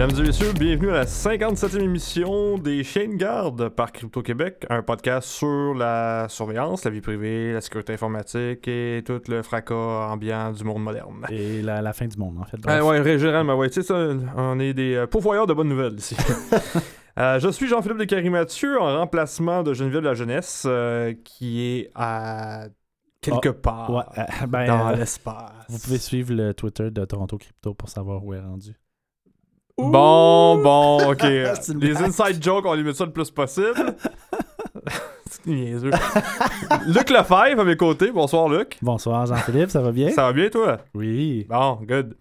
Mesdames et messieurs, bienvenue à la 57e émission des Chaînes Garde par Crypto Québec, un podcast sur la surveillance, la vie privée, la sécurité informatique et tout le fracas ambiant du monde moderne. Et la, la fin du monde, en fait. Ah ouais, généralement, ouais, tu sais on est des euh, pourvoyeurs de bonnes nouvelles ici. Euh, je suis Jean-Philippe Descaries Mathieu en remplacement de Geneviève La Jeunesse euh, qui est à quelque part Ouais, euh, ben, dans l'espace. vous pouvez suivre le Twitter de Toronto Crypto pour savoir où est rendu. Bon, bon, ok. Les inside jokes, on les met ça le plus possible. Luc Lefebvre à mes côtés. Bonsoir, Luc. Bonsoir Jean-Philippe, ça va bien? Ça va bien, toi? Oui. Bon, good.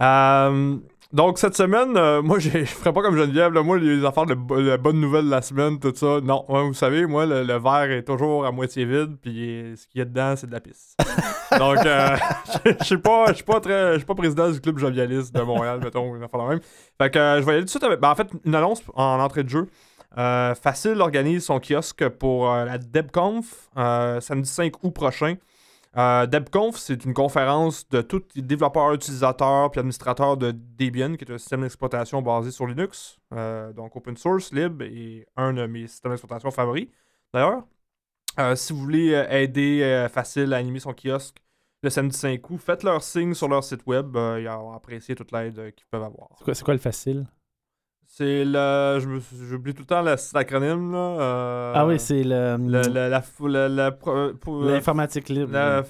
Euh, donc, cette semaine, euh, moi, je ferais pas comme Geneviève. Là, moi, les affaires de, bo- de bonnes nouvelles de la semaine, tout ça. Non, vous savez, moi, le, le verre est toujours à moitié vide, puis ce qu'il y a dedans, c'est de la pisse. donc, euh, je suis pas, pas très, pas président du club jovialiste de Montréal, mettons, une affaire de même. Fait que euh, je vais y aller tout de suite avec, ben, en fait, une annonce en entrée de jeu. Euh, Facile organise son kiosque pour la DebConf samedi 5 août prochain. Euh, DebConf, c'est une conférence de tous les développeurs, utilisateurs puis administrateurs de Debian, qui est un système d'exploitation basé sur Linux, euh, donc open source, libre, et un de mes systèmes d'exploitation favoris, d'ailleurs. Euh, si vous voulez euh, aider Facile à animer son kiosque le samedi 5 août, faites leur signe sur leur site web. ils vont apprécier toute l'aide qu'ils peuvent avoir. C'est quoi, c'est quoi le facile? C'est le. J'oublie tout le temps la- l'acronyme, là. euh, ah oui, c'est le, l'informatique libre. la-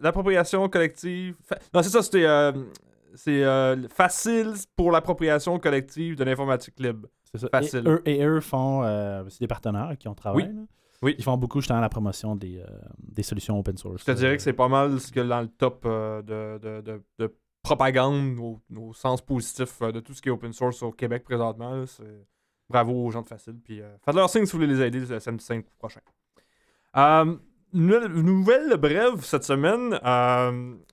L'appropriation collective. Non, c'est ça, c'était. euh, c'est euh, facile pour l'appropriation collective de l'informatique libre. C'est ça. facile. Et eux, et eux font, euh, c'est des partenaires qui ont travaillé. Oui. Ils font beaucoup justement la promotion des, euh, des solutions open source. Je te dirais que c'est pas mal ce a dans le top euh, de, de, de- de propagande au, sens positif euh, de tout ce qui est open source au Québec présentement. Bravo aux gens de Facile. Puis euh, faites leur signe si vous voulez les aider le samedi 5 prochain. Euh, nouvelle, brève cette semaine.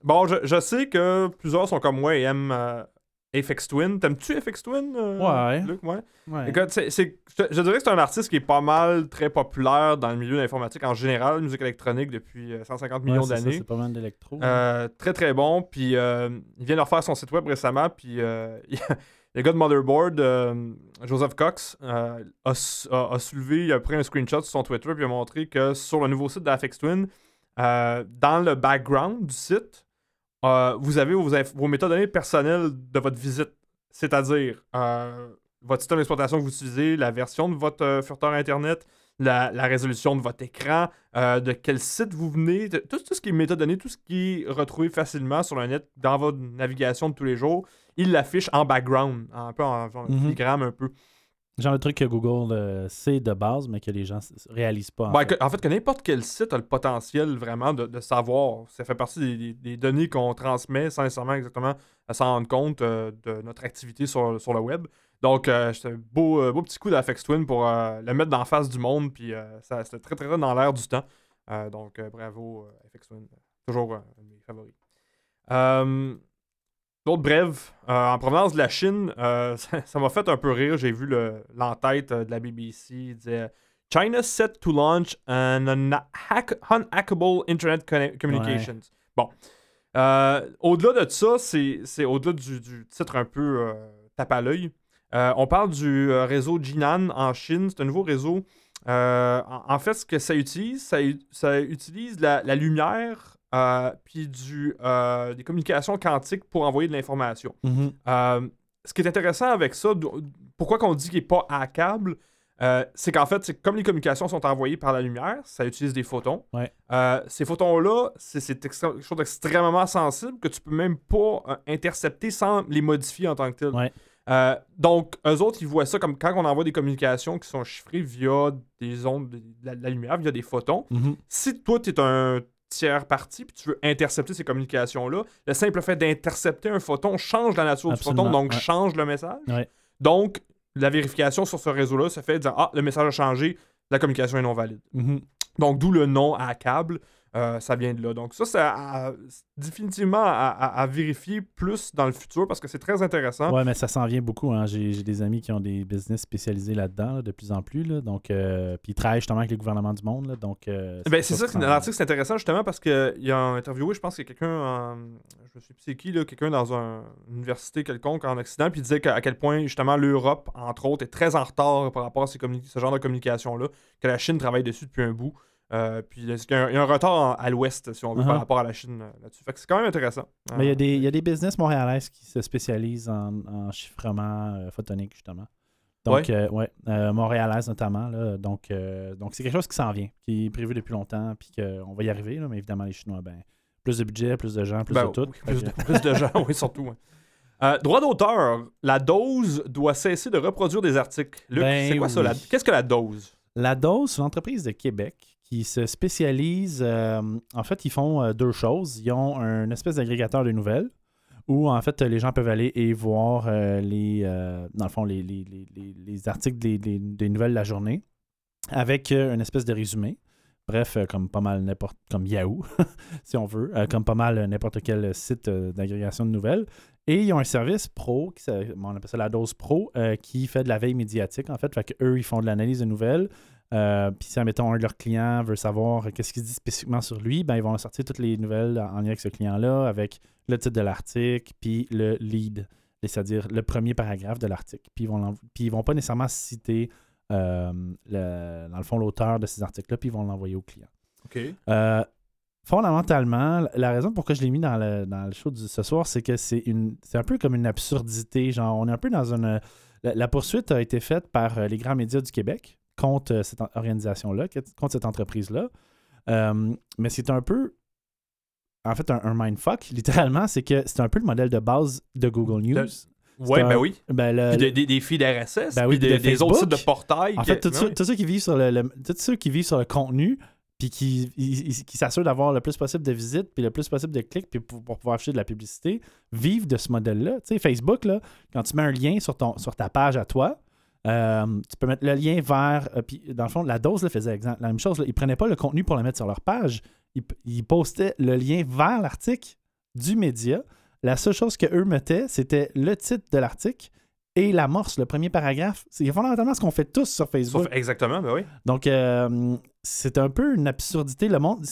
Bon, je, je sais que plusieurs sont comme moi et aiment FX Twin. T'aimes-tu FX Twin? euh, Ouais. Luc? Ouais. Ouais. Écoute, c'est, c'est- je, dirais que c'est un artiste qui est pas mal très populaire dans le milieu de l'informatique en général, musique électronique depuis euh, 150 Ouais, millions ça, d'années. C'est pas mal d'électro. Euh, très très bon. Puis euh, il vient de refaire son site web récemment. Puis euh, le gars de Motherboard, euh, Joseph Cox, euh, a, s- a- a soulevé, il a pris un screenshot sur son Twitter. Puis il a montré que sur le nouveau site d'Afex Twin, euh, dans le background du site, euh, vous avez vos, vos métadonnées personnelles de votre visite. C'est-à-dire euh, votre système d'exploitation que vous utilisez, la version de votre euh, furteur Internet, la, la résolution de votre écran, euh, de quel site vous venez, de- tout, tout ce qui est métadonnées, tout ce qui est retrouvé facilement sur le net dans votre navigation de tous les jours, il l'affiche en background, un peu en genre Mhm. filigrane un peu. Genre le truc que Google euh, sait de base, mais que les gens réalisent pas. En Ben, fait. que- en fait, que n'importe quel site a le potentiel vraiment de, de savoir. Ça fait partie des, des- des données qu'on transmet sans nécessairement exactement à s'en rendre compte euh, de notre activité sur, sur le web. Donc, euh, c'était un beau, euh, beau petit coup d'Afex Twin pour le mettre dans la face du monde. Puis, ça, c'était très, très, très dans l'air du temps. Donc, bravo, Afex Twin. Toujours un de mes favoris. D'autres brèves, euh, en provenance de la Chine, euh, ça m'a fait un peu rire. J'ai vu le- l'entête euh, de la BBC. Il disait China set to launch an unhack- unhackable Internet Communications. Bon. Euh, au-delà de ça, c'est au-delà du, du titre un peu tape à l'œil. On parle du réseau Jinan en Chine. C'est un nouveau réseau. En, en fait, ce que ça utilise, ça, utilise la, la lumière puis du, euh, des communications quantiques pour envoyer de l'information. Mhm. Euh, ce qui est intéressant avec ça, pourquoi qu'on dit qu'il n'est pas hackable, euh, c'est qu'en fait, c'est comme les communications sont envoyées par la lumière, ça utilise des photons. Ouais. Euh, ces photons-là, c'est quelque chose d'extrêmement sensible que tu peux même pas euh, intercepter sans les modifier en tant que tel. Ouais. Euh, donc, eux autres, ils voient ça comme quand on envoie des communications qui sont chiffrées via des ondes de la, de la lumière, via des photons. Mhm. Si toi, tu es un tiers puis tu veux intercepter ces communications-là, le simple fait d'intercepter un photon change la nature Absolument, du photon, donc ouais. change le message. Ouais. Donc, la vérification sur ce réseau-là se fait dire Ah, le message a changé, la communication est non valide. Mhm. Donc, d'où le nom hackable. Euh, ça vient de là. Donc ça, c'est à- à- définitivement à, vérifier plus dans le futur parce que c'est très intéressant. Ouais, mais ça s'en vient beaucoup. Hein. J'ai des amis qui ont des business spécialisés là-dedans là, de plus en plus. Là. Donc, euh, puis ils travaillent justement avec les gouvernements du monde. là. Donc, euh, Ben, c'est ça, que l'article c'est intéressant justement parce qu'il y a un interviewé, je pense qu'il y a quelqu'un, je sais plus c'est qui, là, quelqu'un dans un- une université quelconque en Occident, puis il disait à quel point justement l'Europe, entre autres, est très en retard par rapport à ces ce genre de communication-là, que la Chine travaille dessus depuis un bout. Euh, puis il y, a- il y a un- il y a un retard à l'ouest, si on veut, par Uh-huh. rapport à la Chine euh, là-dessus? Fait que c'est quand même intéressant. Mais il y, a Euh, des, il y a des business montréalaises qui se spécialisent en, en chiffrement euh, photonique, justement. Donc, Ouais. euh, ouais, montréalaise notamment. Là, donc, donc c'est quelque chose qui s'en vient, qui est prévu depuis longtemps, puis qu'on va y arriver. là, mais évidemment, les Chinois, ben, plus de budget, plus de gens, plus Ben, de tout. oui, plus, de, plus de gens, oui, surtout. Euh, droit d'auteur, la dose doit cesser de reproduire des articles. Luc, Ben c'est quoi ça? oui. Qu'est-ce que la dose? La Dose, c'est une entreprise de Québec qui se spécialise. euh, en fait, ils font euh, deux choses. Ils ont un espèce d'agrégateur de nouvelles où, en fait, les gens peuvent aller et voir euh, les, dans le fond, les, les- les- les- les articles des, nouvelles de la journée avec une espèce de résumé. Bref, comme pas mal n'importe comme Yahoo, si on veut, comme pas mal n'importe quel site d'agrégation de nouvelles. Et ils ont un service pro, qui, on appelle ça la dose pro, qui fait de la veille médiatique, en fait. Fait qu'eux, ils font de l'analyse de nouvelles. Euh, puis si, admettons, un de leurs clients veut savoir qu'est-ce qu'il dit spécifiquement sur lui, ben, ils vont sortir toutes les nouvelles en lien avec ce client-là, avec le titre de l'article, puis le lead, c'est-à-dire le premier paragraphe de l'article. Puis ils vont, puis ils vont pas nécessairement citer, euh, le- dans le fond, l'auteur de ces articles-là, puis ils vont l'envoyer au client. OK. Euh, fondamentalement, la raison pourquoi je l'ai mis dans le, dans le show de ce soir, c'est que c'est une c'est un peu comme une absurdité. Genre, on est un peu dans une. La, la poursuite a été faite par les grands médias du Québec contre euh, cette organisation-là, contre cette entreprise-là. Euh, mais c'est un peu. En fait, un, un mindfuck, littéralement, c'est que c'est un peu le modèle de base de Google News. Ouais, un- ben oui. Ben, le- Puis de- des, des feeds RSS, Ben oui, puis des, de des autres sites de portail. En fait, tous ceux, qui vivent sur le, le- tous ceux qui vivent sur le contenu, puis qui, qui s'assurent d'avoir le plus possible de visites, puis le plus possible de clics, puis pour, pour pouvoir acheter de la publicité, vivent de ce modèle-là. Tu sais, Facebook, là, quand tu mets un lien sur, ton, sur ta page à toi, euh, tu peux mettre le lien vers. euh, puis dans le fond, la dose là, faisait exemple, la même chose. là. ils prenaient pas le contenu pour le mettre sur leur page. Ils, ils postaient le lien vers l'article du média. La seule chose que eux mettaient, c'était le titre de l'article et l'amorce, le premier paragraphe. C'est fondamentalement ce qu'on fait tous sur Facebook. Exactement, ben oui. Donc, euh, c'est un peu une absurdité. Le monde.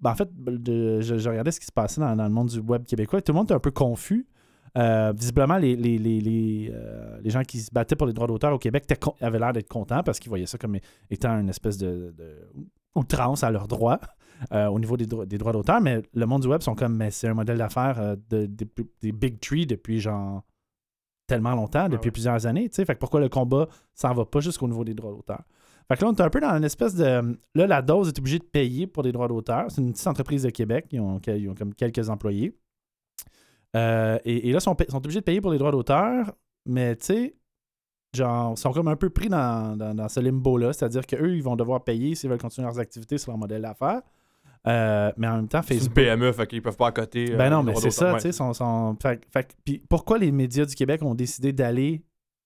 ben, en fait, de- je, je regardais ce qui se passait dans, dans le monde du web québécois. Tout le monde est un peu confus. Euh, visiblement, les, les, les, les, euh, les gens qui se battaient pour les droits d'auteur au Québec avaient l'air d'être contents parce qu'ils voyaient ça comme étant une espèce de, de outrance à leurs droits euh, au niveau des, dro- des droits d'auteur. Mais le monde du web sont comme, mais c'est un modèle d'affaires de, des, des Big Tree depuis genre tellement longtemps, depuis ouais. plusieurs années. tu sais. Fait que pourquoi le combat s'en va pas jusqu'au niveau des droits d'auteur? Fait que là, on est un peu dans une espèce de. Là, la dose est obligée de payer pour des droits d'auteur. C'est une petite entreprise de Québec. Ils ont, ils ont comme quelques employés. Euh, et, et là, ils sont, obligés de payer pour les droits d'auteur, mais tu sais, genre, ils sont comme un peu pris dans, dans, dans ce limbo-là. C'est-à-dire qu'eux, ils vont devoir payer s'ils veulent continuer leurs activités sur leur modèle d'affaires. Euh, mais en même temps, C'est une Facebook. PME, fait qu'ils peuvent pas accoter. euh, Ben non, mais c'est ça, tu sais. Fait- fait- puis pourquoi les médias du Québec ont décidé d'aller,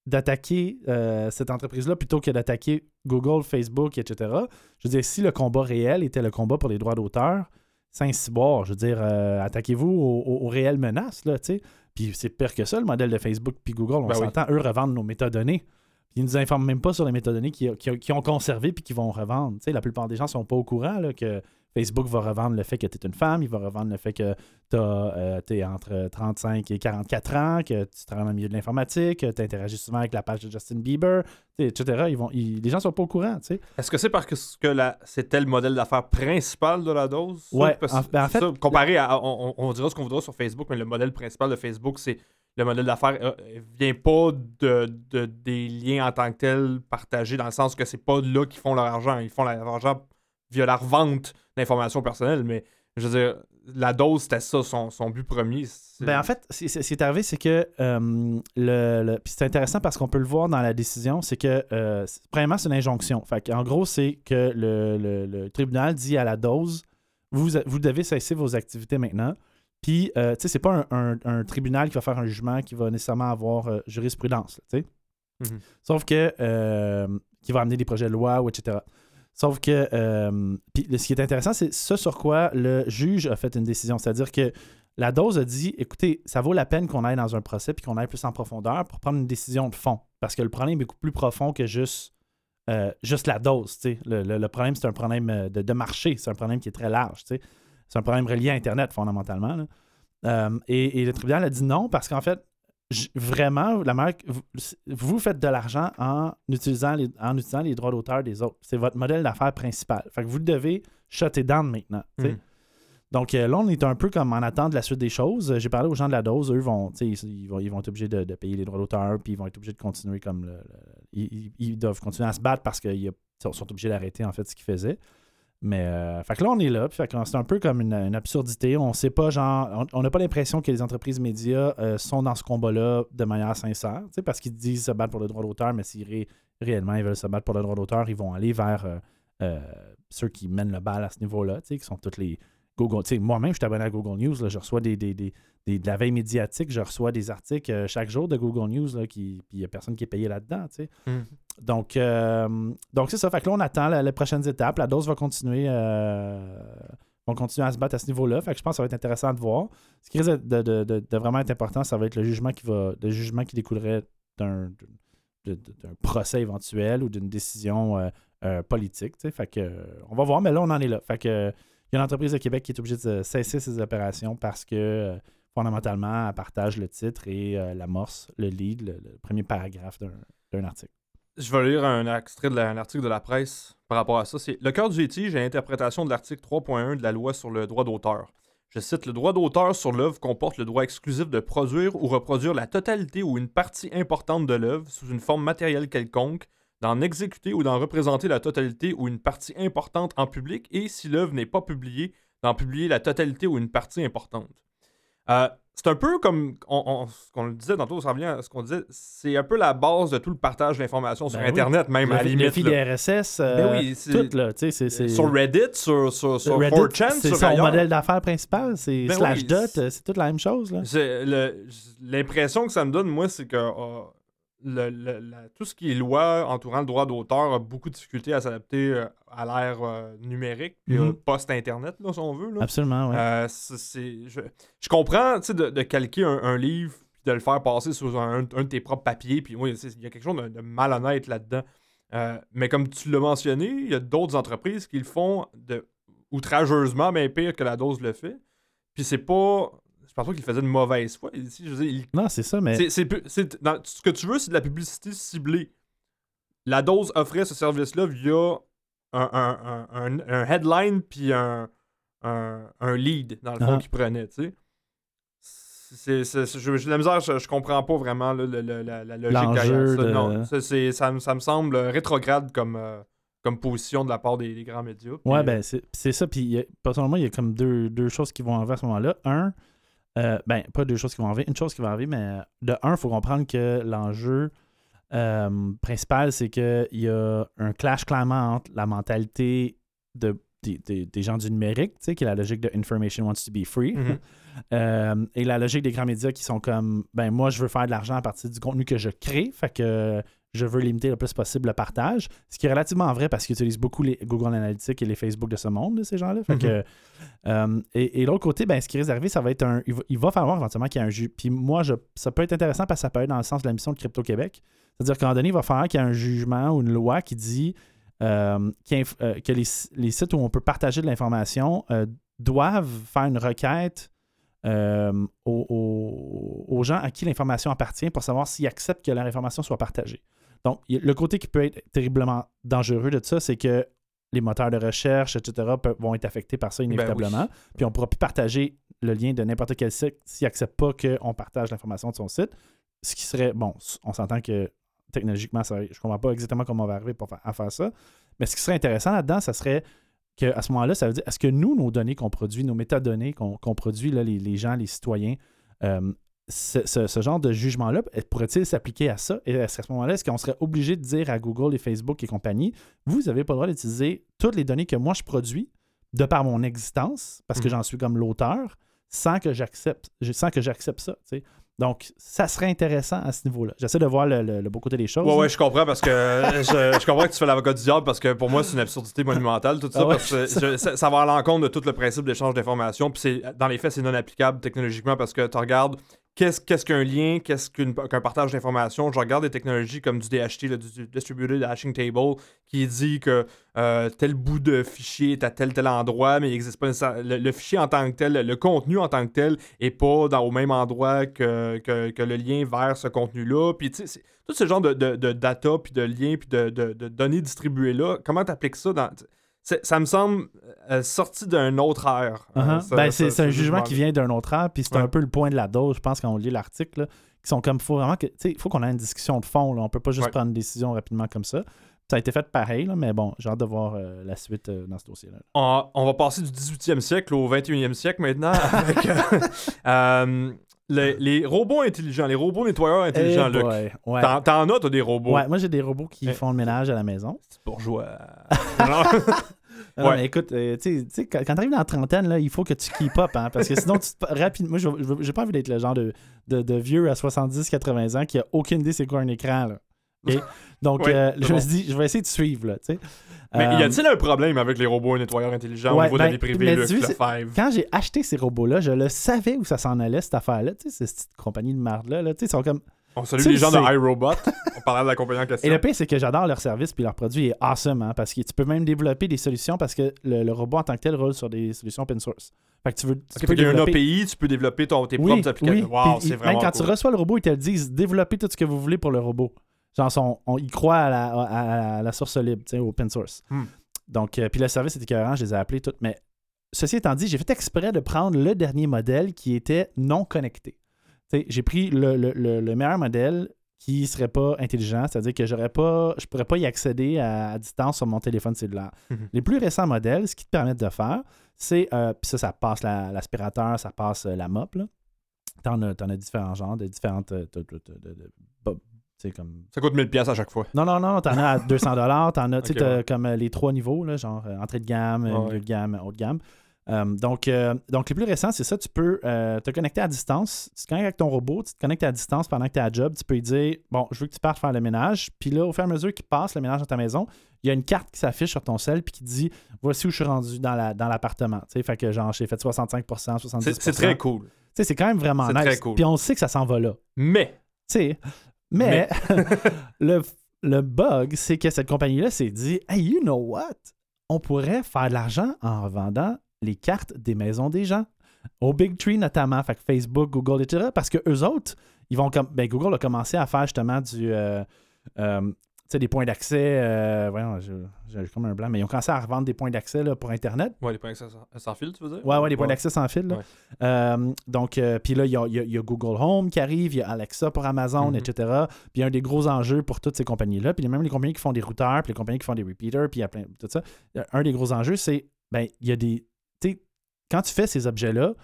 d'attaquer euh, cette entreprise-là plutôt que d'attaquer Google, Facebook, etc. Je veux dire, si le combat réel était le combat pour les droits d'auteur, Saint-Cyboire, je veux dire, euh, attaquez-vous aux, aux- aux réelles menaces, là, tu sais. Puis c'est pire que ça, le modèle de Facebook puis Google, on Ben oui. s'entend, eux revendent nos métadonnées. Ils nous informent même pas sur les métadonnées qu'ils qui, qui ont conservé puis qu'ils vont revendre. La plupart des gens sont pas au courant là, que Facebook va revendre le fait que tu es une femme, il va revendre le fait que tu es entre 35 et 44 ans, que tu travailles dans le milieu de l'informatique, que tu interagis souvent avec la page de Justin Bieber, etc. Ils vont, ils- les gens sont pas au courant. Est-ce que c'est parce que c'était le modèle d'affaires principal de la dose? Parce- en- ben, en fait- ça, comparé à. On, on- on dira ce qu'on voudra sur Facebook, mais le modèle principal de Facebook, c'est. Le modèle d'affaires euh, vient pas de, de- des liens en tant que tels partagés, dans le sens que c'est pas là qu'ils font leur argent. Ils font leur argent via la revente d'informations personnelles, mais je veux dire, la dose, c'était ça, son, son but premier. Ben, en fait, ce qui est arrivé, c'est que euh, le, le- c'est intéressant parce qu'on peut le voir dans la décision, c'est que euh, premièrement, c'est une injonction. Fait en gros, c'est que le, le- le tribunal dit à la dose vous, vous devez cesser vos activités maintenant. Puis, euh, tu sais, c'est pas un, un- un tribunal qui va faire un jugement qui va nécessairement avoir euh, jurisprudence, tu sais. Mhm. Sauf que, euh, qui va amener des projets de loi ou etc. Sauf que puis ce qui est intéressant, c'est ce sur quoi le juge a fait une décision. C'est-à-dire que la dose a dit écoutez, ça vaut la peine qu'on aille dans un procès puis qu'on aille plus en profondeur pour prendre une décision de fond. Parce que le problème est beaucoup plus profond que juste, juste la dose. tu sais. Le, le- le problème, c'est un problème de, de marché. C'est un problème qui est très large. tu sais. C'est un problème relié à Internet, fondamentalement. là. Euh, et, et le tribunal a dit non parce qu'en fait, vraiment, la marque, vous, vous faites de l'argent en utilisant, les, en utilisant les droits d'auteur des autres. C'est votre modèle d'affaires principal. Fait que vous devez shutter down maintenant. tu sais. Mm. Donc euh, là, on est un peu comme en attente de la suite des choses. J'ai parlé aux gens de la dose, eux vont, ils, ils vont, ils vont être obligés de, de payer les droits d'auteur, puis ils vont être obligés de continuer comme le, le- ils, ils- doivent continuer à se battre parce qu'ils sont obligés d'arrêter en fait ce qu'ils faisaient. Mais euh, fait que là, on est là, c'est un peu comme une, absurdité. On sait pas, genre, on- n'a pas l'impression que les entreprises médias euh, sont dans ce combat-là de manière sincère, parce qu'ils disent se battre pour le droit d'auteur, mais si ré- réellement ils veulent se battre pour le droit d'auteur, ils vont aller vers euh, euh, ceux qui mènent le bal à ce niveau-là, qui sont toutes les Google. Moi-même, je suis abonné à Google News, là, je reçois des, des- des- de la veille médiatique, je reçois des articles chaque jour de Google News, là, qui, puis il n'y a personne qui est payé là-dedans. Mm. Donc, euh, donc c'est ça. Fait que là, on attend les prochaines étapes. La dose va continuer, euh, continuer à se battre à ce niveau-là. Fait que je pense que ça va être intéressant de voir. Ce qui risque de, vraiment être important, ça va être le jugement qui va, le jugement qui découlerait d'un procès éventuel ou d'une décision euh, politique. Fait que, on va voir, mais là, on en est là. Fait que, il y a une entreprise de Québec qui est obligée de cesser ses opérations parce que, fondamentalement, elle partage le titre et l'amorce, le lead, le, le premier paragraphe d'un article. Je vais lire un extrait de la- un article de la presse par rapport à ça. C'est Le cœur du litige et l'interprétation de l'article 3.1 de la loi sur le droit d'auteur. Je cite Le droit d'auteur sur l'œuvre comporte le droit exclusif de produire ou reproduire la totalité ou une partie importante de l'œuvre sous une forme matérielle quelconque, d'en exécuter ou d'en représenter la totalité ou une partie importante en public et, si l'œuvre n'est pas publiée, d'en publier la totalité ou une partie importante. Euh, c'est un peu comme on, on- ce qu'on le disait tantôt, ça revient à ce qu'on disait, c'est un peu la base de tout le partage d'informations sur Ben oui. Internet, même à la limite. le. RSS, euh, Ben oui, tout là, tu sais, c'est-. Sur Reddit, sur, sur, sur Reddit, 4chan, c'est son ailleurs. modèle d'affaires principal, c'est Ben slash oui, dot, c'est- toute la même chose là. L'impression que ça me donne, moi, c'est que euh, le- le- la- tout ce qui est loi entourant le droit d'auteur a beaucoup de difficultés à s'adapter euh, à l'ère euh, numérique, puis euh, Mhm. post-internet, là, si on veut. Là. Absolument, oui. Euh, je, je comprends tu sais, de, de calquer un, un livre puis de le faire passer sur un, un de tes propres papiers. Puis oui, il y a quelque chose de, de malhonnête là-dedans. Euh, mais comme tu l'as mentionné, il y a d'autres entreprises qui le font de, outrageusement, mais pire que la dose le fait. Puis c'est pas. Pense pas qu'il faisait de mauvaise foi. Ici, je veux dire, il- non, c'est ça, mais c'est- c'est pu- c'est- dans- ce que tu veux, c'est de la publicité ciblée. La dose offrait ce service-là via un, un- un- un- headline puis un, un, un lead, dans le fond, Ah. qu'il prenait, tu sais. C'est- c'est- c'est- je- J'ai la misère, je, je comprends pas vraiment là, le- le- la, la logique derrière ça. de- Non, ça, c'est- ça, me- ça me semble rétrograde comme, euh, comme position de la part des, des grands médias. Puis, Ouais, euh, ben c'est c'est ça. Puis personnellement, il y a comme deux, deux choses qui vont arriver à ce moment-là. Un, euh, ben pas deux choses qui vont arriver, une chose qui va arriver, mais de un, il faut comprendre que l'enjeu euh, principal, c'est qu'il y a un clash clairement entre la mentalité de, des, des- des gens du numérique, tu sais, qui est la logique de information wants to be free, Mhm. euh, et la logique des grands médias qui sont comme, ben moi, je veux faire de l'argent à partir du contenu que je crée, fait que je veux limiter le plus possible le partage, ce qui est relativement vrai parce qu'ils utilisent beaucoup les Google Analytics et les Facebook de ce monde, de ces gens-là. Mhm. euh, et et l'autre côté, ben, ce qui risque d'arriver, ça va être un. Il va, il va falloir éventuellement qu'il y ait un juge. Puis moi, je, ça peut être intéressant parce que ça peut être dans le sens de la mission de Crypto-Québec. C'est-à-dire qu'à un moment donné, il va falloir qu'il y ait un jugement ou une loi qui dit euh, euh, que les, les sites où on peut partager de l'information doivent faire une requête euh, aux, aux- aux gens à qui l'information appartient pour savoir s'ils acceptent que leur information soit partagée. Donc, le côté qui peut être terriblement dangereux de ça, c'est que les moteurs de recherche, etc., peuvent- vont être affectés par ça inévitablement. Ben Puis on ne pourra plus partager le lien de n'importe quel site s'il n'accepte pas qu'on partage l'information de son site. Ce qui serait, bon, on s'entend que technologiquement, ça, je ne comprends pas exactement comment on va arriver pour faire, à faire ça. Mais ce qui serait intéressant là-dedans, ça serait qu'à ce moment-là, ça veut dire, est-ce que nous, nos données qu'on produit, nos métadonnées qu'on produit, là, les, les gens, les citoyens, euh, ce, ce- ce genre de jugement-là, eh, pourrait-il s'appliquer à ça? Et qu'à ce moment-là, est-ce qu'on serait obligé de dire à Google et Facebook et compagnie, vous n'avez pas le droit d'utiliser toutes les données que moi je produis de par mon existence, parce que Mhm. j'en suis comme l'auteur, sans que j'accepte sans que j'accepte ça. Donc, ça serait intéressant à ce niveau-là. J'essaie de voir le, le- le beau côté des choses. Là. ouais, je comprends parce que je, je comprends que tu fais l'avocat du diable parce que pour moi, c'est une absurdité monumentale, tout ça, Ah ouais, parce que je- ça, ça va à l'encontre de tout le principe d'échange d'informations. Puis c'est- dans les faits, c'est non applicable technologiquement parce que tu regardes qu'est-ce qu'un lien, qu'est-ce qu'un partage d'informations? Je regarde des technologies comme du DHT, là, du, Distributed Hashing Table, qui dit que euh, tel bout de fichier est à tel tel endroit, mais il n'existe pas le, le fichier en tant que tel, le contenu en tant que tel, est pas au même endroit que, le lien vers ce contenu-là. Puis tu sais, tout ce genre de, data, puis de liens, puis de, de, données distribuées là, comment tu appliques ça dans. Ça me semble euh, sorti d'un autre ère. euh, Uh-huh. ben, c'est un jugement qui vient d'un autre art, puis c'est Ouais. un peu le point de la dose, je pense, quand on lit l'article, qui sont comme, faut vraiment que, tu sais, il faut qu'on ait une discussion de fond, là. on peut pas juste Ouais. prendre une décision rapidement comme ça. Ça a été fait pareil, là, mais bon, j'ai hâte de voir euh, la suite euh, dans ce dossier-là. on, on va passer du 18e siècle au 21e siècle maintenant avec euh, les, les robots intelligents, les robots nettoyeurs intelligents. Eh Luc. boy, ouais. T'en, as, toi, des robots. Ouais, moi j'ai des robots qui Eh. font le ménage à la maison. C'est bourgeois. Non. Ah Ouais. mais écoute, euh, tu sais- tu quand, quand t'arrives dans la trentaine, là, il faut que tu keep up, hein, parce que sinon, tu te- rapidement, moi, j'ai pas envie d'être le genre de, de, de vieux à 70-80 ans qui a aucune idée c'est quoi un écran, là. Donc, Ouais, euh, je bon. me suis dit, je vais essayer de suivre, là, tu sais. Mais y Euh, a-t-il un problème avec les robots nettoyeurs intelligents au Ouais, niveau de ben, la vie privée, tu c'est- Lefebvre? quand j'ai acheté ces robots-là, je le savais où ça s'en allait, cette affaire-là. Tu sais, cette petite compagnie de marde-là. Là, tu sais, ils sont comme... On salue tu les gens de iRobot. On parlait de la compagnie en question. Et le pire, c'est que j'adore leur service puis leur produit est awesome, hein, parce que tu peux même développer des solutions parce que le, le robot en tant que tel roule sur des solutions open source. Fait que tu veux. Tu peux a un développer- API, tu peux développer ton, tes Oui, propres applications. oui. Wow, c'est vraiment Même quand cool. tu reçois le robot, ils te le disent développez tout ce que vous voulez pour le robot. Genre, son- on, ils croient à la, à- à la source libre, open source. Hmm. Donc, euh, puis le service est écœurant, je les ai appelés toutes. Mais ceci étant dit, j'ai fait exprès de prendre le dernier modèle qui était non connecté. J'ai pris le, le- le- le meilleur modèle qui serait pas intelligent, c'est-à-dire que j'aurais pas, je pourrais pas y accéder à, à distance sur mon téléphone cellulaire. Mhm. Les plus récents modèles, ce qui te permettent de faire, c'est, euh, puis ça, ça passe la- l'aspirateur, ça passe euh, la mop, là. T'en as, as différents genres, de différentes. euh, de- de- comme. Ça coûte 1000$ piastres à chaque fois. Non, non, non, t'en as à 200 dollars, t'en as, tu sais, ouais. comme les trois niveaux, là, genre entrée de gamme, milieu ouais. de gamme, haut de gamme. Euh, donc, euh, donc, les plus récents, c'est ça, tu peux euh, te connecter à distance. Tu te connectes avec ton robot, tu te connectes à distance pendant que tu es à job. Tu peux lui dire, bon, je veux que tu partes faire le ménage. Puis là, au fur et à mesure qu'il passe le ménage dans ta maison, il y a une carte qui s'affiche sur ton sel puis qui dit, voici où je suis rendu dans la- dans l'appartement. tu sais, fait que genre, j'ai fait 65%, 70%. C'est très cool. Tu sais, c'est quand même vraiment C'est nice. très cool. Puis on sait que ça s'en va là. Mais, Tu sais, mais, le, le bug, c'est que cette compagnie-là s'est dit Hey, you know what? On pourrait faire de l'argent en revendant les cartes des maisons des gens. Au Big Tree notamment, fait que Facebook, Google, etc. Parce que eux autres, ils vont comme. Ben, Google a commencé à faire justement du. euh, euh, tu sais, des points d'accès. euh, voyons, j'ai comme un blanc, mais ils ont commencé à revendre des points d'accès pour Internet. ouais, les points sans, sans fil, tu veux dire? Ouais, ouais, des points d'accès sans fil. là. Ouais. Euh, donc, euh, puis là, il y a, il y a- il y a Google Home qui arrive, il y a Alexa pour Amazon, Mhm. etc. Puis un des gros enjeux pour toutes ces compagnies-là, puis même les compagnies qui font des routeurs, puis les compagnies qui font des repeaters, puis il y a plein tout ça. Un des gros enjeux, c'est, ben, il y a des. Quand tu fais ces objets-là,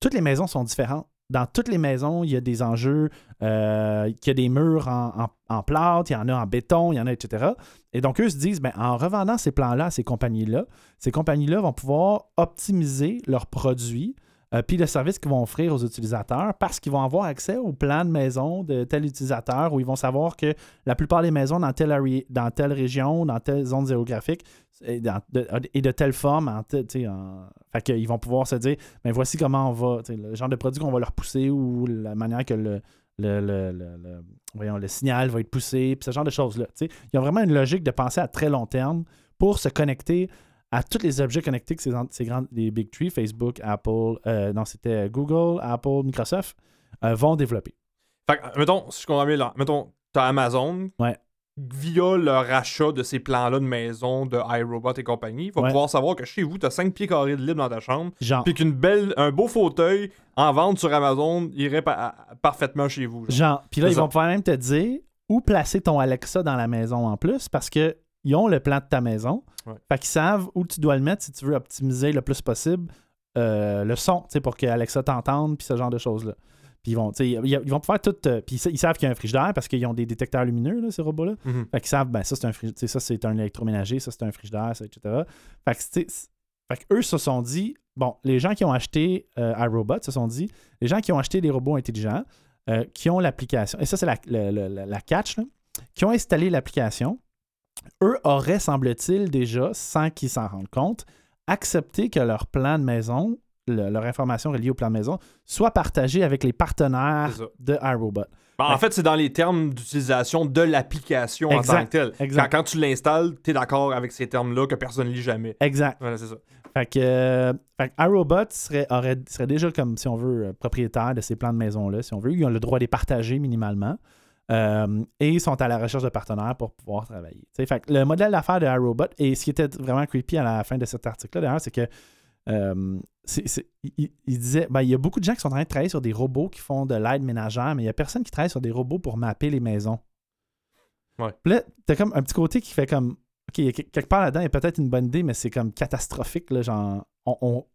toutes les maisons sont différentes. Dans toutes les maisons, il y a des enjeux, euh, il y a des murs en, en, en plâtre, il y en a en béton, il y en a, etc. Et donc, eux se disent, ben, en revendant ces plans-là à ces compagnies-là, ces compagnies-là vont pouvoir optimiser leurs produits euh, puis le service qu'ils vont offrir aux utilisateurs parce qu'ils vont avoir accès au plan de maison de tel utilisateur où ils vont savoir que la plupart des maisons dans telle, région, dans telle zone géographique et, de, telle forme, en, fait qu'ils vont pouvoir se dire, ben voici comment on va, le genre de produit qu'on va leur pousser ou la manière que le, signal va être poussé, puis ce genre de choses-là. Il y a vraiment une logique de penser à très long terme pour se connecter à tous les objets connectés que ces, grands, les Big Three, Facebook, Apple, euh, non, c'était Google, Apple, Microsoft, euh, vont développer. Fait que, mettons, si je comprends bien, là, mettons, t'as Amazon. Ouais. Via leur achat de ces plans-là de maison de iRobot et compagnie, il va Ouais. pouvoir savoir que chez vous, t'as 5 pieds carrés de libre dans ta chambre, Genre, puis qu'une belle, un beau fauteuil en vente sur Amazon irait pa- parfaitement chez vous. genre. genre. Puis là, ils ça. vont pouvoir même te dire où placer ton Alexa dans la maison en plus parce que ils ont le plan de ta maison. Ouais. Fait qu'ils savent où tu dois le mettre si tu veux optimiser le plus possible euh, le son, tu sais, pour que Alexa t'entende, puis ce genre de choses-là. Puis ils vont, ils, vont faire tout. euh, puis ils savent qu'il y a un frigidaire parce qu'ils ont des détecteurs lumineux, là, ces robots-là. Mhm. Fait qu'ils savent, ben ça c'est un ça c'est un électroménager, ça c'est un frigidaire, ça, etc. Fait que, fait eux se sont dit, bon, les gens qui ont acheté euh, iRobot se sont dit, les gens qui ont acheté des robots intelligents, euh, qui ont l'application, et ça c'est la, catch, là, qui ont installé l'application, eux auraient, semble-t-il, déjà, sans qu'ils s'en rendent compte, accepté que leur plan de maison, le- leur information reliée au plan de maison, soit partagée avec les partenaires de iRobot. Ben, en fait, c'est dans les termes d'utilisation de l'application en tant que telle. exact. Quand, quand tu l'installes, tu es d'accord avec ces termes-là que personne ne lit jamais. Exact. Voilà, c'est ça. Fait que, euh, fait que iRobot serait, aurait, serait déjà comme, si on veut, euh, propriétaire de ces plans de maison-là, si on veut. Ils ont le droit de les partager minimalement. Euh, et ils sont à la recherche de partenaires pour pouvoir travailler. Fait que le modèle d'affaires de iRobot, et ce qui était vraiment creepy à la fin de cet article-là, d'ailleurs, c'est que euh, il, il disait ben, il y a beaucoup de gens qui sont en train de travailler sur des robots qui font de l'aide ménagère, mais il n'y a personne qui travaille sur des robots pour mapper les maisons. Ouais. Puis là, t'as comme un petit côté qui fait comme OK, quelque part là-dedans, il y a peut-être une bonne idée, mais c'est comme catastrophique. Là, genre, on, on-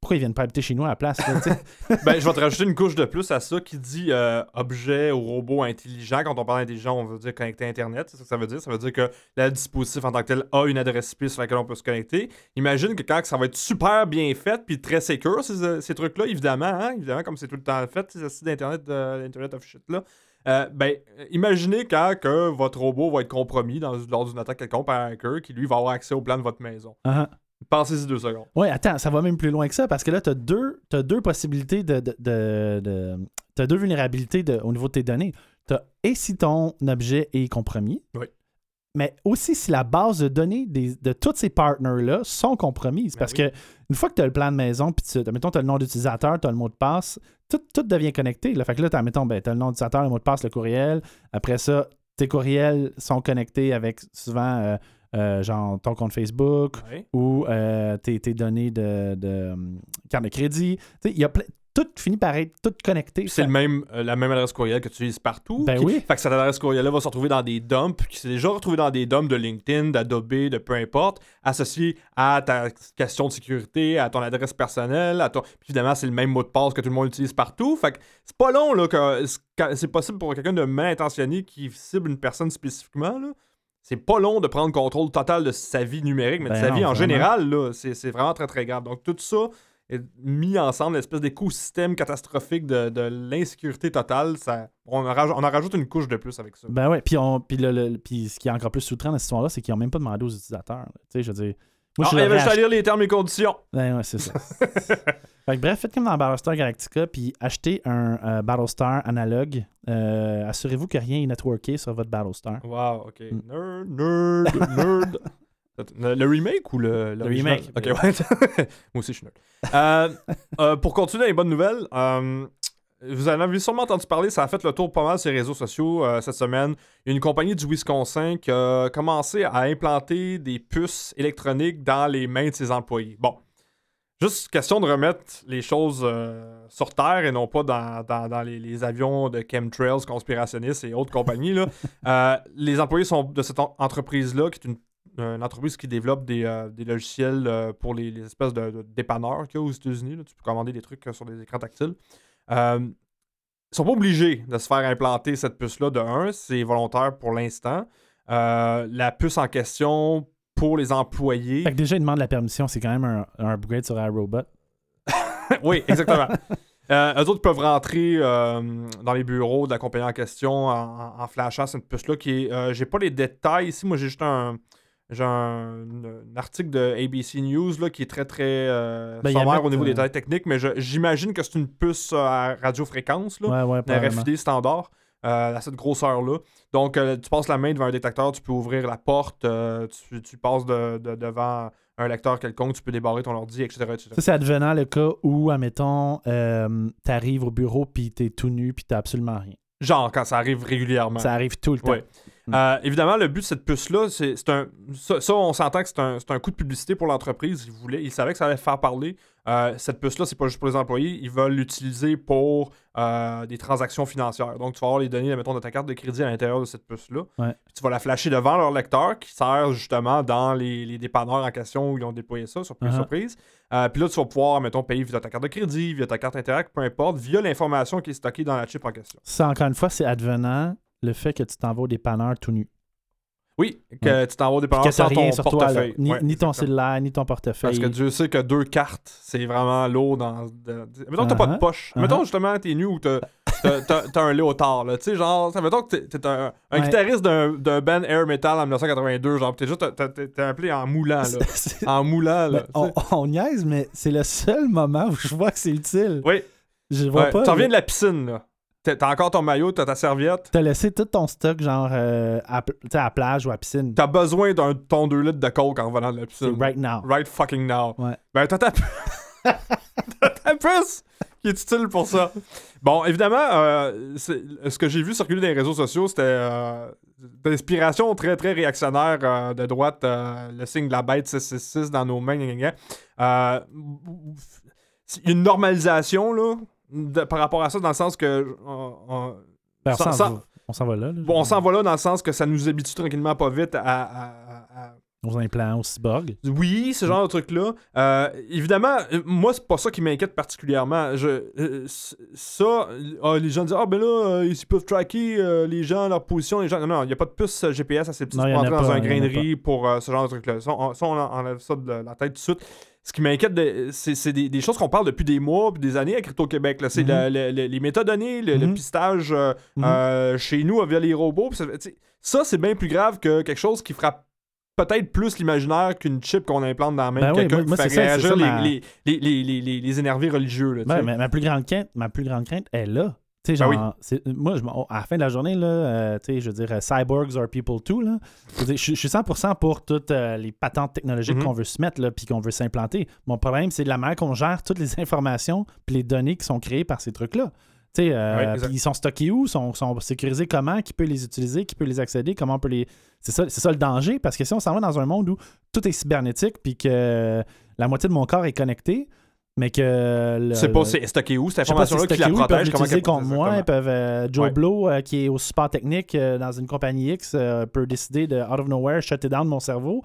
Pourquoi ils viennent pas habiter chez nous à la place? là, ben, je vais te rajouter une couche de plus à ça qui dit euh, objet ou robot intelligent. Quand on parle d'intelligent, on veut dire connecté à Internet. C'est ça que ça veut dire. Ça veut dire que le dispositif en tant que tel a une adresse IP sur laquelle on peut se connecter. Imagine que quand ça va être super bien fait puis très secure, ces, euh, ces trucs-là, évidemment, hein, évidemment, comme c'est tout le temps fait, ces sites d'Internet, euh, Internet of Shit-là. euh, ben, imaginez quand que votre robot va être compromis dans, lors d'une attaque quelconque par un hacker qui, lui, va avoir accès au plan de votre maison. Uh-huh. Pensez-y deux secondes. Ouais, attends, ça va même plus loin que ça parce que là, tu as deux, t'as deux possibilités de. de, de- de- t'as deux vulnérabilités au niveau de tes données. Tu as et si ton objet est compromis, Oui. mais aussi si la base de données des- de tous ces partners-là sont compromises. Ben parce oui. que une fois que tu as le plan de maison, puis tu mettons, tu as le nom d'utilisateur, tu as le mot de passe, tout, tout devient connecté. Là. Fait que là, t'as, mettons, ben, tu as le nom d'utilisateur, le mot de passe, le courriel. Après ça, tes courriels sont connectés avec souvent, euh, euh, genre, ton compte Facebook ou euh, tes, tes données de, de hum, carte de crédit. Il y a tout finit par être tout connecté. C'est le même, euh, la même adresse courriel que tu utilises partout. Ben qui- oui. Fait que cette adresse courriel-là va se retrouver dans des dumps, qui s'est déjà retrouvé dans des dumps de LinkedIn, d'Adobe, de peu importe, associé à ta question de sécurité, à ton adresse personnelle, à ton... Puis évidemment, c'est le même mot de passe que tout le monde utilise partout. Fait que c'est pas long, là, que c'est possible pour quelqu'un de mal intentionné qui cible une personne spécifiquement, là. C'est pas long de prendre contrôle total de sa vie numérique, mais de Ben sa non, vie en général, là. C'est c'est vraiment très, très grave. Donc, tout ça est mis ensemble, l'espèce d'écosystème catastrophique de, de l'insécurité totale, ça, on, en rajoute, on en rajoute une couche de plus avec ça. Ben ouais, puis, on, puis, le, le- puis ce qui est encore plus soutrant dans cette histoire-là, c'est qu'ils n'ont même pas demandé aux utilisateurs. Tu sais, je veux dire. Moi, Ah, je à acheté- lire les termes et conditions. Ben ouais, c'est ça. fait que bref, faites comme dans Battlestar Galactica, puis achetez un euh, Battlestar analogue. Euh, Assurez-vous que rien est networké sur votre Battlestar. Wow, ok. Mm. Nerd, nerd, nerd. Le, le remake ou le, l'original? remake. Ok, ouais. Moi aussi, je suis nerd. Euh, euh, pour continuer les bonnes nouvelles, euh, vous en avez sûrement entendu parler, ça a fait le tour pas mal sur les réseaux sociaux euh, cette semaine. Il y a une compagnie du Wisconsin qui a commencé à implanter des puces électroniques dans les mains de ses employés. Bon, juste question de remettre les choses euh, sur Terre et non pas dans, dans- dans les, les avions de chemtrails conspirationnistes et autres compagnies. Là. Euh, les employés sont de cette en- entreprise-là, qui est une, une entreprise qui développe des, euh, des logiciels pour les, les espèces de, de dépanneurs qu'il y a aux États-Unis. Tu peux commander des trucs sur des écrans tactiles. Euh, ils sont pas obligés de se faire implanter cette puce-là de 1. C'est volontaire pour l'instant. Euh, la puce en question pour les employés. Fait que déjà, ils demandent la permission. C'est quand même un, un upgrade sur iRobot. oui, exactement. Euh, eux autres peuvent rentrer euh, dans les bureaux de la compagnie en question en, flashant cette puce-là qui est. euh, j'ai pas les détails ici. Moi, j'ai juste un. J'ai un, un article de ABC News là, qui est très très euh, Ben, sommaire au niveau des détails techniques, mais j'imagine que c'est une puce euh, à radiofréquence, là, Ouais. RFID standard, euh, à cette grosseur-là. Donc, euh, tu passes la main devant un détecteur, tu peux ouvrir la porte, euh, tu, tu passes de- de- devant un lecteur quelconque, tu peux débarrer ton ordi, etc. etc. Ça, c'est advenant le cas où, admettons, euh, t'arrives au bureau puis t'es tout nu puis t'as absolument rien. Genre, quand ça arrive régulièrement. Ça arrive tout le temps. Ouais. Euh, évidemment, le but de cette puce-là, c'est c'est un. Ça, ça, on s'entend que c'est un, c'est un coup de publicité pour l'entreprise. Ils, voulaient, ils savaient que ça allait faire parler. Euh, cette puce-là, c'est pas juste pour les employés. Ils veulent l'utiliser pour euh, des transactions financières. Donc, tu vas avoir les données, mettons, de ta carte de crédit à l'intérieur de cette puce-là. Ouais. Tu vas la flasher devant leur lecteur qui sert justement dans les, les dépanneurs en question où ils ont déployé ça, surprise, Uh-huh. surprise. Euh, puis là, tu vas pouvoir, mettons, payer via ta carte de crédit, via ta carte Interact, peu importe, via l'information qui est stockée dans la chip en question. Ça, encore une fois, c'est advenant le fait que tu t'en vas au dépanneur tout nu. Oui, que tu t'en vas au dépanneur Que t'as sans ton rien sur toi. Ni, Ouais, ni ton cellulaire, ni ton portefeuille. Parce que Dieu sait que deux cartes, c'est vraiment lourd dans. de- Mettons que t'as pas de Uh-huh. poche. Uh-huh. Mettons justement t'es nu ou t'as, t'as, un léotard, là. Tu sais, genre, ça mettons que t'es, un, un Ouais. guitariste d'un, band air metal en 1982, genre, t'es juste. T'es, appelé en moulant, là. En moulant, là. On, niaise, mais c'est le seul moment où je vois que c'est utile. Oui, Je vois ouais. pas. T'en là. viens de la piscine, là. T'as, encore ton maillot, t'as ta serviette? T'as laissé tout ton stock, genre, euh, à, à la plage ou à la piscine. T'as besoin d'un ton 2 litres de coke en revenant de la piscine. right now. Right fucking now. Ouais. Ben, t'as ta... t'as ta puce qui est utile pour ça. Bon, évidemment, euh, ce que j'ai vu circuler dans les réseaux sociaux, c'était euh, d'inspiration très, très réactionnaire euh, de droite, le signe de la bête 666 dans nos mains, gna, gna, gna. Une normalisation, là, de- par rapport à ça, dans le sens que... euh, euh, Ben, on sans- s'en sans- va- on s'en va là. on s'en va là dans le sens que ça nous habitue tranquillement pas vite à- à- à- à Aux implants, aux cyborgs. oui, ce genre de truc-là. Euh, évidemment, moi, c'est pas ça qui m'inquiète particulièrement. Je, euh, ça, euh, ah, les gens disent Ah, ben là, euh, ils peuvent tracker les gens, leur position. Les gens... Non, non, il n'y a pas de puce GPS assez petite pour entrer dans pas, un y en a grainerie pour ce genre de truc-là. Ça, on, ça, on enlève ça de la tête tout de suite. Ce qui m'inquiète, de- c'est c'est des, des choses qu'on parle depuis des mois puis des années à Crypto-Québec. là. C'est Mhm. la- la- la- les métadonnées, le, le Mhm. pistage euh, Mhm. euh, chez nous via les robots. ça, c'est bien plus grave que quelque chose qui frappe peut-être plus l'imaginaire qu'une chip qu'on implante dans la main Ben oui, quelqu'un moi, qui fait ça, réagir ça, les, ma- les, énervés religieux. Là, mais ma plus grande crainte, ma plus grande crainte est là. Ben c'est- moi, je, m'en- à la fin de la journée, là, euh, tu sais, je veux dire, euh, cyborgs are people too. Là. Je, suis 100% pour toutes euh, les patentes technologiques Mhm. qu'on veut se mettre, là, puis qu'on veut s'implanter. Mon problème, c'est de la manière qu'on gère toutes les informations puis les données qui sont créées par ces trucs-là. Euh, ils sont stockés où, sont, sont sécurisés comment, qui peut les utiliser, qui peut les accéder, comment on peut les. C'est ça, ça le danger, parce que si on s'en va dans un monde où tout est cybernétique, puis que la moitié de mon corps est connecté, mais que. le- C'est pas c'est stocké où cette information-là qui la où, ils peuvent protège. Contre moi. Ils peuvent, euh, Joe Ouais. Blow, euh, qui est au support technique euh, dans une compagnie X, peut décider de, out of nowhere, shutter down mon cerveau.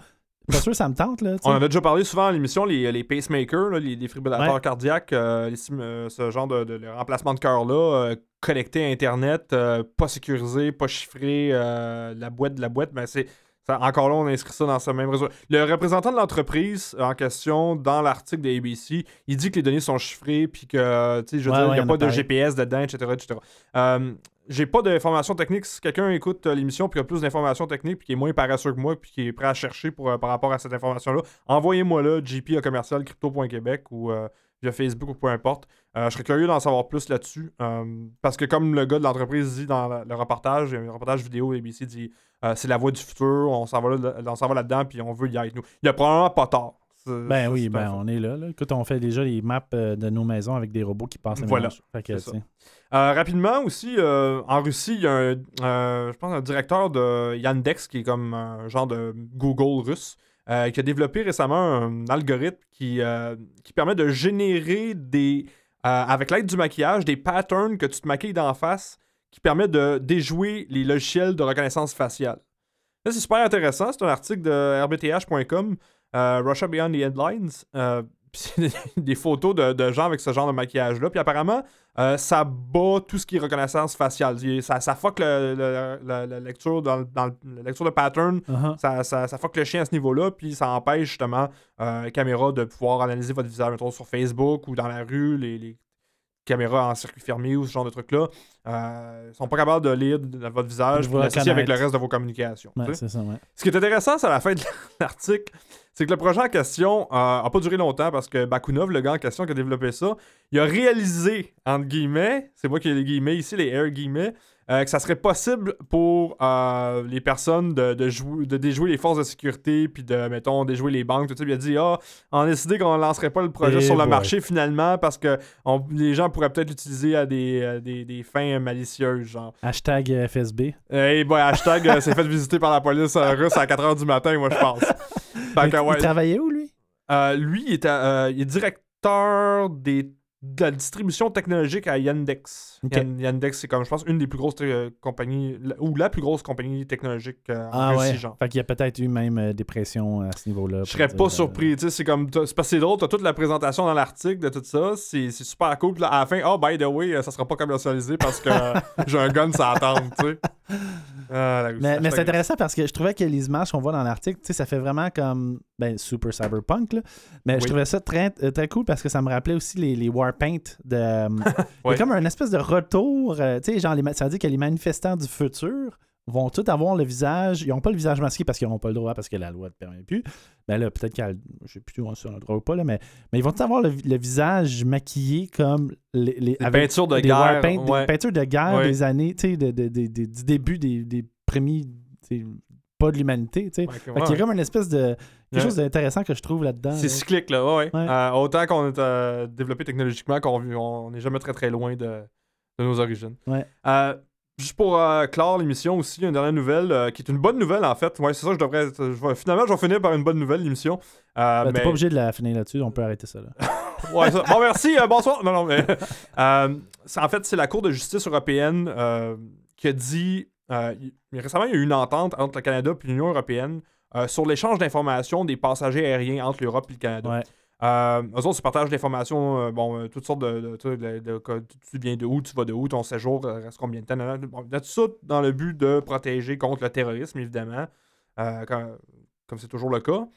Pas sûr ça me tente, là. On en a déjà parlé souvent à l'émission, les, les pacemakers, là, les, les fibrillateurs Ouais. cardiaques, les ce genre de, de- de remplacement de cœur-là, euh, connecté à Internet, pas sécurisé, pas chiffré, la boîte de la boîte, mais c'est. Ça- encore là, on inscrit ça dans ce même réseau. Le représentant de l'entreprise en question, dans l'article de ABC, il dit que les données sont chiffrées, puis que, tu sais, je veux Ouais, dire, il ouais, n'y a pas de. GPS dedans, etc. etc. Euh, j'ai pas d'informations techniques. Si quelqu'un écoute euh, l'émission puis a plus d'informations techniques puis qui est moins paresseux que moi puis qui est prêt à chercher pour, euh, par rapport à cette information-là, envoyez-moi là, jp à commercial crypto.québec ou euh, via Facebook ou peu importe. Euh, je serais curieux d'en savoir plus là-dessus. euh, parce que comme le gars de l'entreprise dit dans la- le reportage, il y a un reportage vidéo ABC dit euh, c'est la voie du futur, on s'en va, là, on s'en va là-dedans puis on veut y être nous. Il y a probablement pas tort. Ben oui, ben on est là, là. Écoute, on fait déjà les maps euh, de nos maisons avec des robots qui passent les Voilà, que, ça. Euh, rapidement aussi, euh, en Russie, il y a un, je pense un directeur de Yandex qui est comme un genre de Google russe euh, qui a développé récemment un algorithme qui, euh, qui permet de générer des, euh, avec l'aide du maquillage, des patterns que tu te maquilles d'en face qui permet de déjouer les logiciels de reconnaissance faciale. Là, c'est super intéressant. C'est un article de rbth.com, euh, Russia Beyond the Headlines. Euh, des, photos de, de gens avec ce genre de maquillage-là. Puis apparemment, euh, ça bat tout ce qui est reconnaissance faciale. Ça, ça fuck le- le- le- la lecture dans, le- dans le- la lecture de pattern. Uh-huh. Ça, ça, ça fuck le chien à ce niveau-là, puis ça empêche justement euh, les caméras de pouvoir analyser votre visage, mettons, sur Facebook ou dans la rue, les, les caméras en circuit fermé ou ce genre de trucs-là. Euh, sont pas capables de lire votre visage l'associer avec le reste de vos communications. tu Ouais, sais. c'est ça, ouais. Ce qui est intéressant, c'est à la fin de l'article, c'est que le projet en question euh, a pas duré longtemps parce que Bakunov, le gars en question qui a développé ça, il a réalisé, entre guillemets, c'est moi qui ai les guillemets ici, les air guillemets, euh, que ça serait possible pour euh, les personnes de, de, de déjouer les forces de sécurité puis de, mettons, déjouer les banques, tout ça. Puis il a dit, ah, on a décidé qu'on lancerait pas le projet Eh sur le boy. marché finalement parce que on- les gens pourraient peut-être l'utiliser à des, à des, des fins malicieuses, genre. Hashtag euh, FSB. Hey boy, hashtag euh, s'est fait visiter par la police euh, russe à 4h du matin, moi je pense. Il, ouais, il travaillait où, lui? euh, lui, il, était, euh, il est directeur des, de la distribution technologique à Yandex. Yandex, c'est comme, je pense, une des plus grosses euh, compagnies, ou la plus grosse compagnie technologique euh, en Ah Russie, ouais. genre. Fait qu'il y a peut-être eu même euh, des pressions à ce niveau-là. Je serais pas surpris, tu sais, c'est comme, c'est parce que c'est drôle, t'as toute la présentation dans l'article de tout ça, c'est super cool, puis à la fin, oh, by the way, ça sera pas commercialisé parce que j'ai un gun ça attendre, tu sais. Ah, Mais, c'est intéressant parce que je trouvais que les images qu'on voit dans l'article, ça fait vraiment comme ben, super cyberpunk. Là. Mais je trouvais ça très, euh, très cool parce que ça me rappelait aussi les, les Warpaint. De, euh, Il y Ouais. a comme un espèce de retour. euh, genre, les ça veut dire que les manifestants du futur vont tous avoir le visage. Ils n'ont pas le visage masqué parce qu'ils n'auront pas le droit, parce que la loi ne permet plus. Mais là, peut-être qu'elle. Je sais plus si on a le droit ou pas, là, mais, mais ils vont tous avoir le, le visage maquillé comme les. les avec peintures de des guerre. Ouais. des peintures de guerre Ouais. des années, tu sais, de, de- de- du début des, des premiers. pas de l'humanité, tu sais. Ouais, qu'il y a comme une espèce de. Quelque chose d'intéressant que je trouve là-dedans. C'est là. cyclique, là, ouais. Euh, autant qu'on est euh, développé technologiquement qu'on on n'est jamais très très loin de, de nos origines. Ouais. Euh, juste pour euh, clore l'émission aussi, une dernière nouvelle euh, qui est une bonne nouvelle en fait. Ouais, c'est ça, je devrais. je vais- finalement, je vais finir par une bonne nouvelle, l'émission. Euh, Ben, T'es pas obligé de la finir là-dessus, on peut arrêter ça là. Ouais, ça- Bon, merci, euh, bonsoir. Non, non, mais. en fait, c'est la Cour de justice européenne qui a dit. récemment, il y a eu une entente entre le Canada et l'Union européenne sur l'échange d'informations des passagers aériens entre l'Europe et le Canada. Ouais. Euh, eux autres, se partagent d'informations, euh, bon, euh, toutes sortes de. de, de- tu viens de où, tu vas de où, ton séjour euh, reste combien de temps. Bon, tout ça dans le but de protéger contre le terrorisme, évidemment, euh, comme c'est toujours le cas.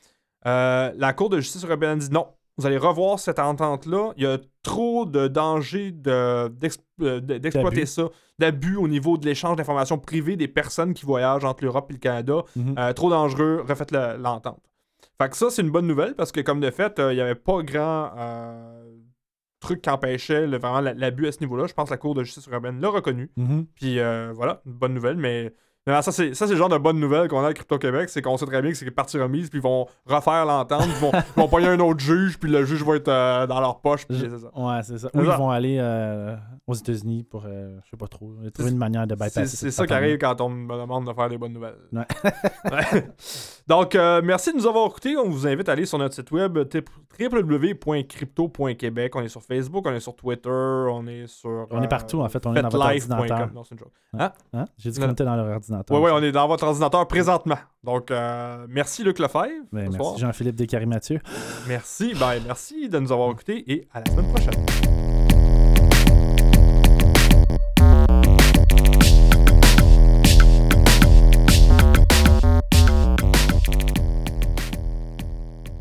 La Cour de justice européenne dit non. Vous allez revoir cette entente-là. Il y a trop de danger de- d'ex- de- d'exploiter ça, d'abus au niveau de l'échange d'informations privées des personnes qui voyagent entre l'Europe et le Canada. Mhm. Euh, trop dangereux, refaites le- l'entente. Fait que ça, c'est une bonne nouvelle parce que, comme de fait, euh, il n'y avait pas grand euh, truc qui empêchait le- vraiment la- l'abus à ce niveau-là. Je pense que la Cour de justice européenne l'a reconnu. Mhm. Puis euh, voilà, une bonne nouvelle, mais. Mais ça, c'est ça, c'est le genre de bonne nouvelle qu'on a à Crypto-Québec, c'est qu'on sait très bien que c'est partie remise, puis ils vont refaire l'entente, ils vont, ils vont pogner un autre juge, puis le juge va être euh, dans leur poche, puis Je- c'est ça. Ouais, c'est ça. Ou ils vont aller euh, aux États-unis pour, euh, je sais pas trop, trouver une manière de bypasser. C'est c'est ça qui arrive quand on me demande de faire des bonnes nouvelles. Ouais. Ouais. Donc, euh, merci de nous avoir écoutés. On vous invite à aller sur notre site web www.crypto.québec. On est sur Facebook, on est sur Twitter, on est sur. On est partout, en fait. On est dans votre ordinateur. Non, c'est une joke. Hein? J'ai dit Non, qu'on était dans leur ordinateur. Ouais, ouais, on est dans votre ordinateur présentement. Donc, euh, merci Luc Lefebvre. Ben, merci Jean-Philippe Descaries-Mathieu. Merci, ben, merci de nous avoir écoutés et à la semaine prochaine.